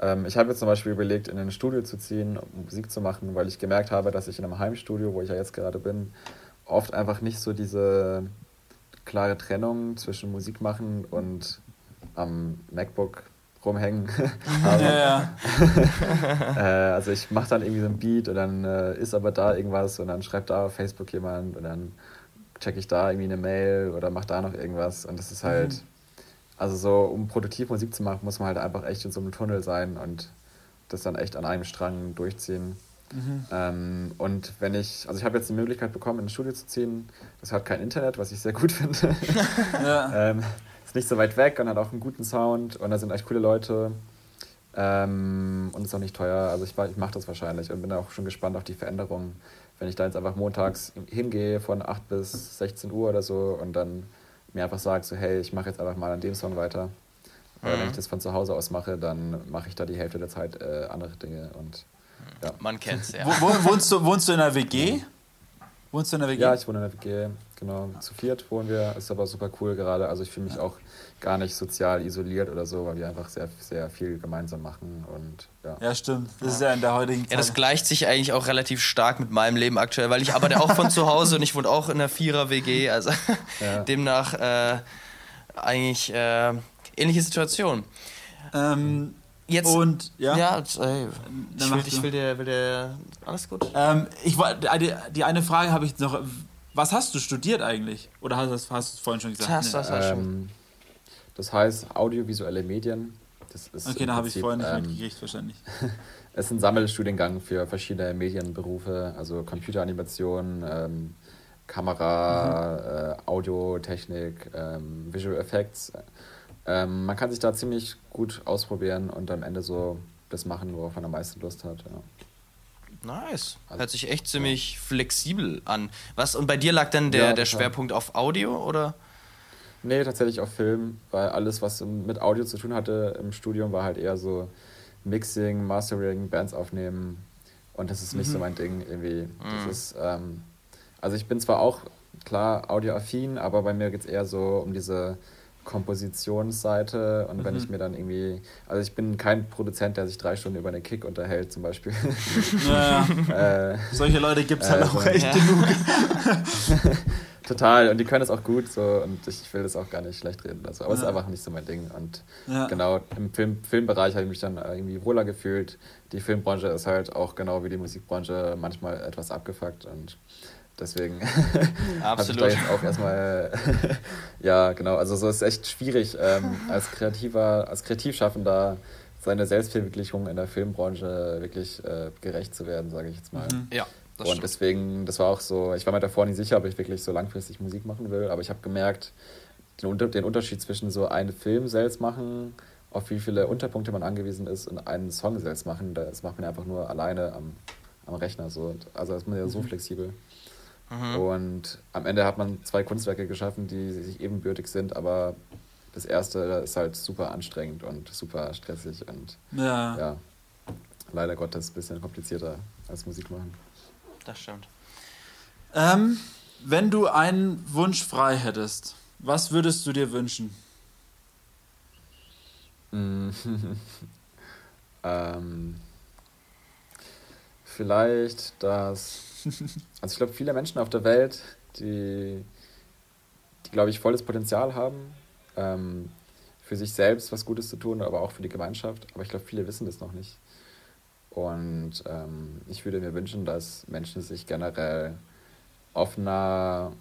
Ähm, ich habe jetzt zum Beispiel überlegt, in ein Studio zu ziehen, um Musik zu machen, weil ich gemerkt habe, dass ich in einem Heimstudio, wo ich ja jetzt gerade bin, oft einfach nicht so diese klare Trennung zwischen Musik machen und am MacBook rumhängen. aber, ja, ja. äh, also ich mache dann irgendwie so ein Beat und dann äh, ist aber da irgendwas und dann schreibt da auf Facebook jemand und dann checke ich da irgendwie eine Mail oder mache da noch irgendwas und das ist halt, mhm. also so, um produktiv Musik zu machen, muss man halt einfach echt in so einem Tunnel sein und das dann echt an einem Strang durchziehen. Mhm. Ähm, und wenn ich, also ich habe jetzt die Möglichkeit bekommen, in ein Studio zu ziehen, das hat kein Internet, was ich sehr gut finde. ja. ähm, ist nicht so weit weg und hat auch einen guten Sound und da sind echt coole Leute. Ähm, und ist auch nicht teuer. Also ich, ich mache das wahrscheinlich und bin auch schon gespannt auf die Veränderungen. Wenn ich da jetzt einfach montags hingehe von 8 bis 16 Uhr oder so und dann mir einfach sage, so hey, ich mache jetzt einfach mal an dem Song weiter. Oder mhm. wenn ich das von zu Hause aus mache, dann mache ich da die Hälfte der Zeit äh, andere Dinge und ja. Man kennt's, ja. Wo, wohnst, du, wohnst du in einer WG? Wohnst du in einer WG? Ja, ich wohne in einer WG, genau. Zu viert wohnen wir, ist aber super cool gerade. Also ich fühle mich ja. auch gar nicht sozial isoliert oder so, weil wir einfach sehr, sehr viel gemeinsam machen und ja. Ja, stimmt. Das ist ja in der heutigen Zeit. Ja, das gleicht sich eigentlich auch relativ stark mit meinem Leben aktuell, weil ich arbeite auch von zu Hause und ich wohne auch in einer Vierer-WG, also ja. demnach äh, eigentlich äh, ähnliche Situation. Ähm, Jetzt, und ja, ja ey, ich, will, ich will, dir, will dir alles gut. Ähm, ich die, die eine Frage habe ich noch. Was hast du studiert eigentlich? Oder hast, hast du es vorhin schon gesagt? Das, das, nee. ähm, das heißt audiovisuelle Medien. Das ist okay, da habe ich vorhin nicht ähm, mitgekriegt wahrscheinlich. es ist ein Sammelstudiengang für verschiedene Medienberufe, also Computeranimation, ähm, Kamera, mhm. äh, Audiotechnik, ähm, Visual Effects. Ähm, man kann sich da ziemlich gut ausprobieren und am Ende so das machen, worauf man am meisten Lust hat. Ja. Nice. Also, Hört sich echt ziemlich ja. flexibel an. Was, und bei dir lag dann der, ja, der Schwerpunkt auf Audio oder? Nee, tatsächlich auf Film, weil alles, was mit Audio zu tun hatte im Studium, war halt eher so Mixing, Mastering, Bands aufnehmen. Und das ist nicht mhm. so mein Ding irgendwie. Das mhm. ist, ähm, also ich bin zwar auch klar audioaffin, aber bei mir geht es eher so um diese Kompositionsseite und mhm. wenn ich mir dann irgendwie, also ich bin kein Produzent, der sich drei Stunden über eine Kick unterhält zum Beispiel. Ja, äh, Solche Leute gibt es halt äh, auch echt ja. genug. Total, und die können es auch gut so und ich will das auch gar nicht schlecht reden. Also, aber es ist einfach nicht so mein Ding. Und ja. genau, im Film, Filmbereich habe ich mich dann irgendwie wohler gefühlt. Die Filmbranche ist halt auch genau wie die Musikbranche manchmal etwas abgefuckt und Deswegen habe ich da jetzt auch erstmal, ja, genau, also so ist echt schwierig, ähm, als Kreativer, als Kreativschaffender seine Selbstverwirklichung in der Filmbranche wirklich äh, gerecht zu werden, sage ich jetzt mal. Mhm. Ja. und stimmt. deswegen, das war auch so, ich war mir davor nicht sicher, ob ich wirklich so langfristig Musik machen will, aber ich habe gemerkt, den, den Unterschied zwischen so einen Film selbst machen, auf wie viele Unterpunkte man angewiesen ist und einen Song selbst machen, das macht man einfach nur alleine am, am Rechner. So. Also ist man ja so mhm. flexibel. Mhm. Und am Ende hat man zwei Kunstwerke geschaffen, die sich ebenbürtig sind, aber das erste ist halt super anstrengend und super stressig und ja, ja leider Gottes ein bisschen komplizierter als Musik machen. Das stimmt. Ähm, wenn du einen Wunsch frei hättest, was würdest du dir wünschen? ähm, vielleicht, dass also ich glaube, viele Menschen auf der Welt, die, die glaube ich, volles Potenzial haben, ähm, für sich selbst was Gutes zu tun, aber auch für die Gemeinschaft. Aber ich glaube, viele wissen das noch nicht. Und ähm, ich würde mir wünschen, dass Menschen sich generell offener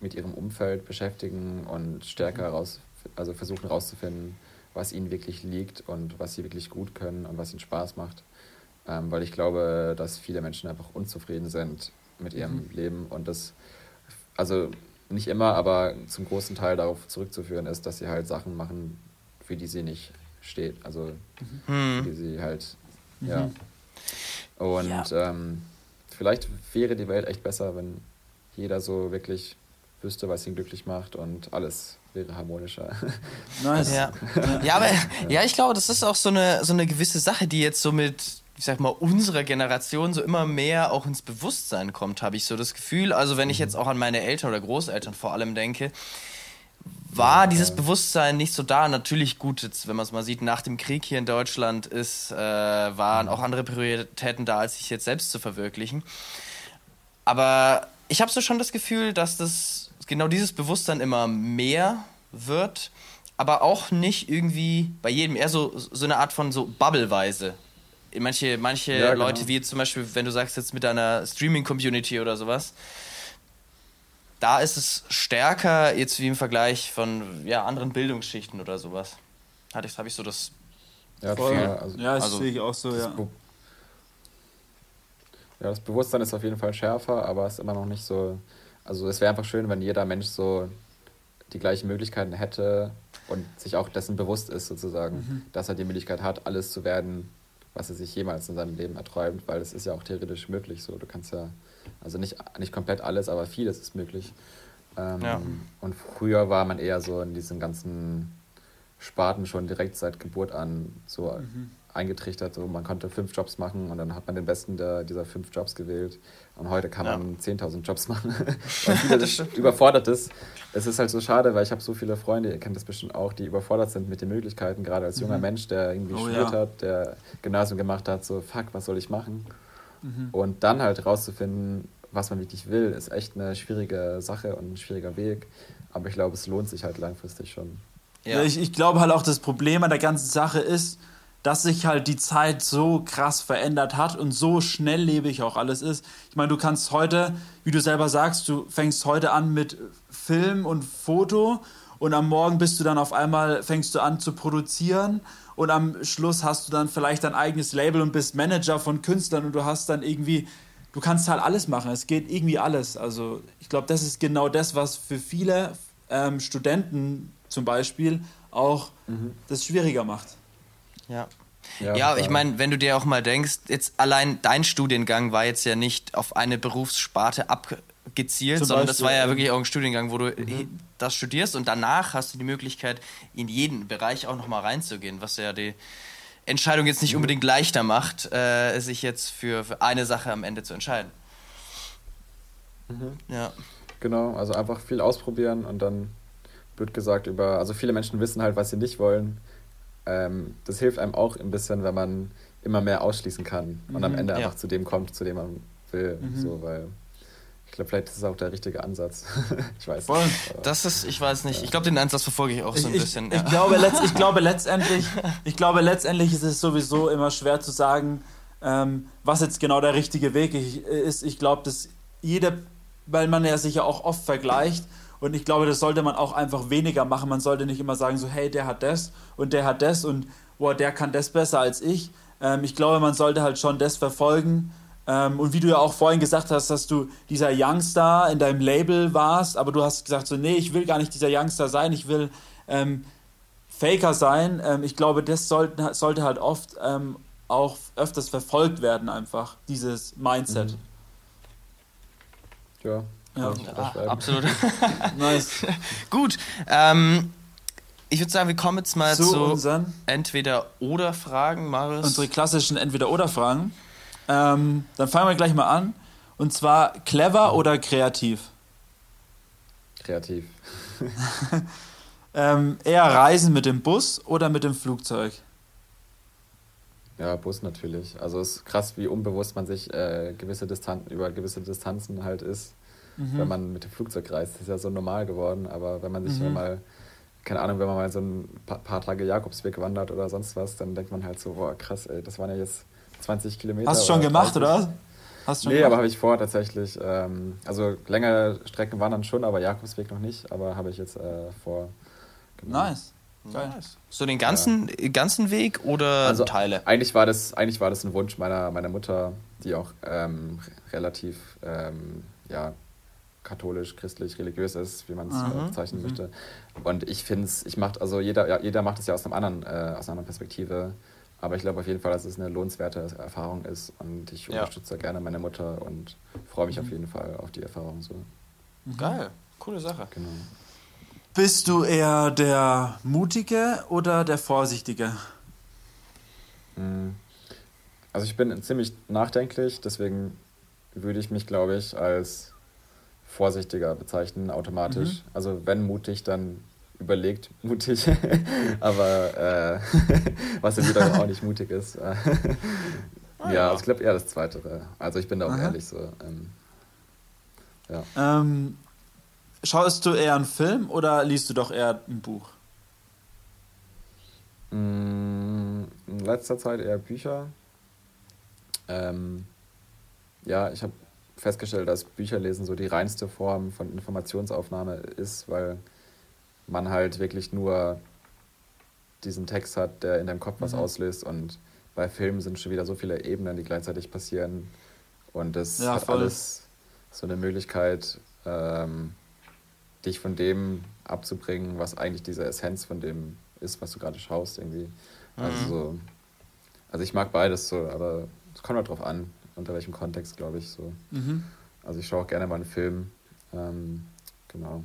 mit ihrem Umfeld beschäftigen und stärker raus, also versuchen herauszufinden, was ihnen wirklich liegt und was sie wirklich gut können und was ihnen Spaß macht ähm, weil ich glaube, dass viele Menschen einfach unzufrieden sind mit ihrem mhm. Leben und das, also nicht immer, aber zum großen Teil darauf zurückzuführen ist, dass sie halt Sachen machen, für die sie nicht steht, also mhm. für die sie halt, mhm. ja. Und ja. Ähm, vielleicht wäre die Welt echt besser, wenn jeder so wirklich wüsste, was ihn glücklich macht und alles wäre harmonischer. Nice. Ja. ja, aber ja, ich glaube, das ist auch so eine, so eine gewisse Sache, die jetzt so mit ich sag mal, unserer Generation so immer mehr auch ins Bewusstsein kommt, habe ich so das Gefühl. Also wenn ich jetzt auch an meine Eltern oder Großeltern vor allem denke, war dieses Bewusstsein nicht so da. Natürlich gut, jetzt, wenn man es mal sieht, nach dem Krieg hier in Deutschland ist, äh, waren auch andere Prioritäten da, als sich jetzt selbst zu verwirklichen. Aber ich habe so schon das Gefühl, dass das genau dieses Bewusstsein immer mehr wird, aber auch nicht irgendwie bei jedem, eher so, so eine Art von so Bubbleweise manche, manche ja, genau. Leute, wie zum Beispiel, wenn du sagst jetzt mit deiner Streaming-Community oder sowas, da ist es stärker jetzt wie im Vergleich von ja, anderen Bildungsschichten oder sowas. Hatte ich, habe ich so das ja, Gefühl. Also, ja, das also, sehe ich auch so, ja. Ja, das Bewusstsein ist auf jeden Fall schärfer, aber es ist immer noch nicht so. Also es wäre einfach schön, wenn jeder Mensch so die gleichen Möglichkeiten hätte, und sich auch dessen bewusst ist, sozusagen, Mhm. dass er die Möglichkeit hat, alles zu werden, was er sich jemals in seinem Leben erträumt, weil es ist ja auch theoretisch möglich so. Du kannst ja, also nicht, nicht komplett alles, aber vieles ist möglich. Ähm, Ja. Und früher war man eher so in diesen ganzen Sparten schon direkt seit Geburt an so Mhm. eingetrichtert. So, man konnte fünf Jobs machen und dann hat man den besten der, dieser fünf Jobs gewählt. Und heute kann Ja. man 10.000 Jobs machen, weil das überfordert ist. Es ist halt so schade, weil ich habe so viele Freunde, ihr kennt das bestimmt auch, die überfordert sind mit den Möglichkeiten, gerade als junger Mensch, der irgendwie Oh, studiert ja. hat, der Gymnasium gemacht hat, so fuck, was soll ich machen? Mhm. Und dann halt rauszufinden, was man wirklich will, ist echt eine schwierige Sache und ein schwieriger Weg. Aber ich glaube, es lohnt sich halt langfristig schon. Ja. Ich, ich glaube halt auch, das Problem an der ganzen Sache ist, dass sich halt die Zeit so krass verändert hat und so schnelllebig auch alles ist. Ich meine, du kannst heute, wie du selber sagst, du fängst heute an mit Film und Foto und am Morgen bist du dann auf einmal, fängst du an zu produzieren und am Schluss hast du dann vielleicht dein eigenes Label und bist Manager von Künstlern und du hast dann irgendwie, du kannst halt alles machen. Es geht irgendwie alles. Also ich glaube, das ist genau das, was für viele ähm, Studenten zum Beispiel auch das schwieriger macht. Ja. Ja, Ja, ich meine, wenn du dir auch mal denkst, jetzt allein dein Studiengang war jetzt ja nicht auf eine Berufssparte abgezielt, Zum sondern das Beispiel, war ja wirklich auch ein Studiengang, wo du das studierst und danach hast du die Möglichkeit, in jeden Bereich auch nochmal reinzugehen, was ja die Entscheidung jetzt nicht unbedingt leichter macht, äh, sich jetzt für, für eine Sache am Ende zu entscheiden. Ja. Genau, also einfach viel ausprobieren und dann wird gesagt über, also viele Menschen wissen halt, was sie nicht wollen. Ähm, das hilft einem auch ein bisschen, wenn man immer mehr ausschließen kann und am Mhm, Ende ja. einfach zu dem kommt, zu dem man will. So, weil ich glaube, vielleicht ist es auch der richtige Ansatz. ich weiß Voll. nicht. Das ist, ich weiß nicht, ich glaube, den Ansatz verfolge ich auch so ein ich, bisschen. ich, ja. glaube, letzt, ich, glaube letztendlich, ich glaube, letztendlich ist es sowieso immer schwer zu sagen, ähm, was jetzt genau der richtige Weg ist. Ich glaube, dass jeder, weil man ja sich ja auch oft vergleicht und ich glaube, das sollte man auch einfach weniger machen. Man sollte nicht immer sagen, so, hey, der hat das und der hat das und boah, der kann das besser als ich. Ähm, ich glaube, man sollte halt schon das verfolgen. Ähm, und wie du ja auch vorhin gesagt hast, dass du dieser Youngstar in deinem Label warst, aber du hast gesagt, so, nee, ich will gar nicht dieser Youngstar sein, ich will ähm, Faker sein. Ähm, ich glaube, das sollten, sollte halt oft ähm, auch öfters verfolgt werden, einfach, dieses Mindset. Mhm. Ja, Ja. absolut. Nice. Gut, ähm, ich würde sagen, wir kommen jetzt mal Zu zu unseren, entweder oder Fragen, Marius. unsere klassischen Entweder-Oder-Fragen. Ähm, dann fangen wir gleich mal an. Und zwar clever oder kreativ? Kreativ. Ähm, eher reisen mit dem Bus oder mit dem Flugzeug? Ja, Bus natürlich. Also es ist krass, wie unbewusst man sich äh, gewisse Distan über gewisse Distanzen halt ist, Mhm. wenn man mit dem Flugzeug reist. Das ist ja so normal geworden, aber wenn man sich Mhm. mal, keine Ahnung, wenn man mal so ein paar, paar Tage Jakobsweg wandert oder sonst was, dann denkt man halt so, boah, krass, ey, das waren ja jetzt 20 Kilometer. Hast du schon gemacht, 30. oder? Hast du schon Nee, aber gemacht? habe ich vor tatsächlich. Ähm, also längere Strecken wandern schon, aber Jakobsweg noch nicht, aber habe ich jetzt äh, vor. Genau. Nice. Geil. So den ganzen, ganzen Weg oder Also Teile? Eigentlich war das, eigentlich war das ein Wunsch meiner, meiner Mutter, die auch ähm, relativ ähm, ja, katholisch, christlich, religiös ist, wie man es Mhm. äh, bezeichnen möchte. Und ich finde es, ich mache, also jeder, ja, jeder macht es ja aus, einem anderen, äh, aus einer anderen Perspektive. Aber ich glaube auf jeden Fall, dass es eine lohnenswerte Erfahrung ist und ich Ja. unterstütze gerne meine Mutter und freue mich auf jeden Fall auf die Erfahrung so. Geil, coole Sache. Genau. Bist du eher der Mutige oder der Vorsichtige? Mm. Also ich bin ziemlich nachdenklich, deswegen würde ich mich, glaube ich, als vorsichtiger bezeichnen, automatisch. Also wenn mutig, dann überlegt mutig, aber äh, was ja wiederum auch nicht mutig ist. Ah, ja, ja. ich glaube eher das Zweite. Also ich bin da auch Aha. ehrlich so. Ähm, ja. Ähm, schaust du eher einen Film oder liest du doch eher ein Buch? Mm, In letzter Zeit eher Bücher. Ähm, ja, ich habe festgestellt, dass Bücherlesen so die reinste Form von Informationsaufnahme ist, weil man halt wirklich nur diesen Text hat, der in deinem Kopf was Mhm. auslöst und bei Filmen sind schon wieder so viele Ebenen, die gleichzeitig passieren und das Ja, hat voll. alles so eine Möglichkeit, ähm, dich von dem abzubringen, was eigentlich diese Essenz von dem ist, was du gerade schaust irgendwie. Also, so, also ich mag beides so, aber es kommt halt drauf an, unter welchem Kontext, glaube ich. So. Also ich schaue auch gerne mal einen Film. Ähm, genau.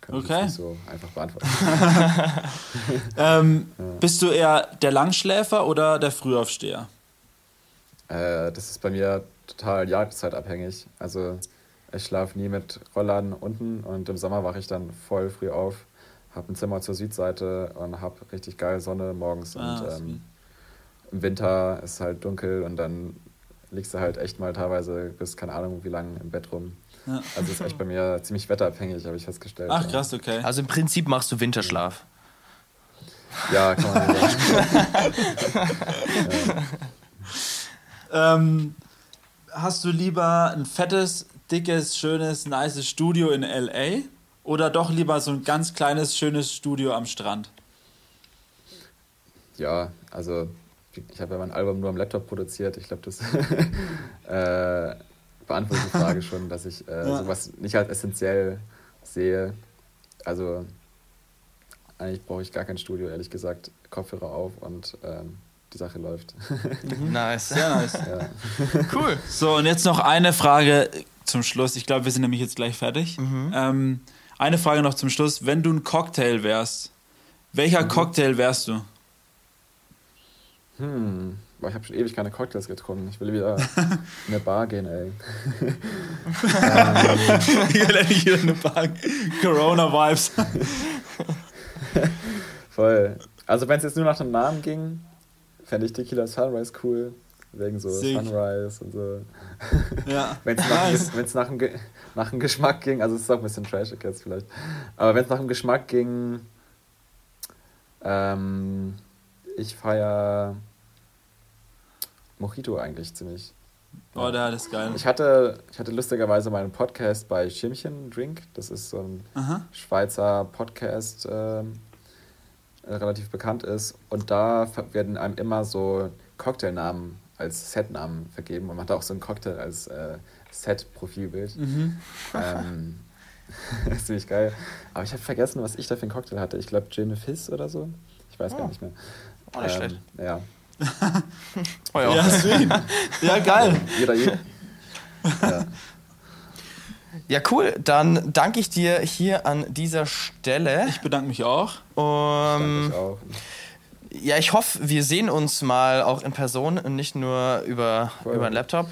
Kann ich Okay. nicht so einfach beantworten. Ähm, Bist du eher der Langschläfer oder der Frühaufsteher? Äh, das ist bei mir total jahreszeitabhängig. Also ich schlafe nie mit Rollladen unten und im Sommer wache ich dann voll früh auf, habe ein Zimmer zur Südseite und habe richtig geil Sonne morgens Ah, und ähm, im Winter ist halt dunkel und dann liegst du halt echt mal teilweise bis keine Ahnung wie lange im Bett rum. Ja. Also ist echt bei mir ziemlich wetterabhängig, habe ich festgestellt. Ach krass, okay. Also im Prinzip machst du Winterschlaf. Ja, kann man sagen. Ähm, hast du lieber ein fettes, dickes, schönes, nices Studio in LA oder doch lieber so ein ganz kleines, schönes Studio am Strand? Ja, also ich habe ja mein Album nur am Laptop produziert. Ich glaube, das äh, beantwortet die Frage schon, dass ich äh, Ja. sowas nicht als essentiell sehe. Also eigentlich brauche ich gar kein Studio, ehrlich gesagt. Kopfhörer auf und ähm, die Sache läuft. Nice. Sehr nice. ja. Cool. So, und jetzt noch eine Frage zum Schluss. Ich glaube, wir sind nämlich jetzt gleich fertig. Ähm, eine Frage noch zum Schluss. Wenn du ein Cocktail wärst, welcher Cocktail wärst du? Hm, boah, ich habe schon ewig keine Cocktails getrunken. Ich will wieder in eine Bar gehen, ey. Ich wieder eine Bank. Corona-Vibes. Voll. Also wenn es jetzt nur nach dem Namen ging, fände ich Tequila Sunrise cool. Wegen so Sick. Sunrise und so. Ja. Wenn es nach, Nice. nach, dem Ge- nach dem Geschmack ging, also es ist auch ein bisschen trashig jetzt vielleicht, aber wenn es nach dem Geschmack ging, ähm, ich feiere Mojito eigentlich ziemlich. Oh, der ist geil. Ich hatte, ich hatte lustigerweise meinen Podcast bei Schimmchen Drink, das ist so ein Aha. Schweizer Podcast, ähm, äh, relativ bekannt ist. Und da werden einem immer so Cocktailnamen als Setnamen vergeben. Und man hat auch so einen Cocktail als äh, Set-Profilbild. Mhm. Ähm, das ist ziemlich geil. Aber ich habe vergessen, was ich da für einen Cocktail hatte. Ich glaube Gin Fizz oder so. Ich weiß gar nicht mehr. Oh, nicht schlecht. Ja. Oh, ja. Ja, sweet. Ja, geil. Jeder, jeder. ja. ja, cool. Dann danke ich dir hier an dieser Stelle. Ich bedanke mich auch. Um, Danke ich auch. ja, ich hoffe, wir sehen uns mal auch in Person und nicht nur über, Voll. über einen Laptop.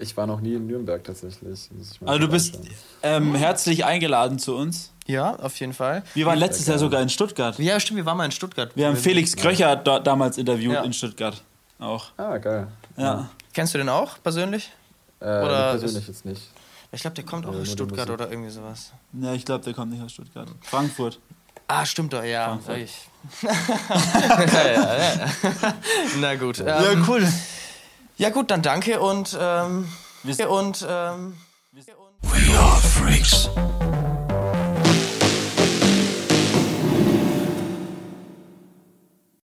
Ich war noch nie in Nürnberg tatsächlich. Also du bist ähm, herzlich eingeladen zu uns. Ja, auf jeden Fall. Wir waren letztes Jahr sogar in Stuttgart. Ja, stimmt, wir waren mal in Stuttgart. Wir haben Felix Kröcher da, damals interviewt Ja. in Stuttgart. Auch. Ah, geil. Ja. Kennst du den auch persönlich? Äh, Oder persönlich jetzt nicht. Ich glaube, der kommt auch Ja, aus Stuttgart oder irgendwie sowas. Ja, ich glaube, der kommt nicht aus Stuttgart. Frankfurt. Ah, stimmt doch, ja. Frankfurt. Ich. ja, ja, ja. Na gut. Ähm, cool. Ja, gut, dann danke und. Ähm, Wir- und. Ähm, We are freaks.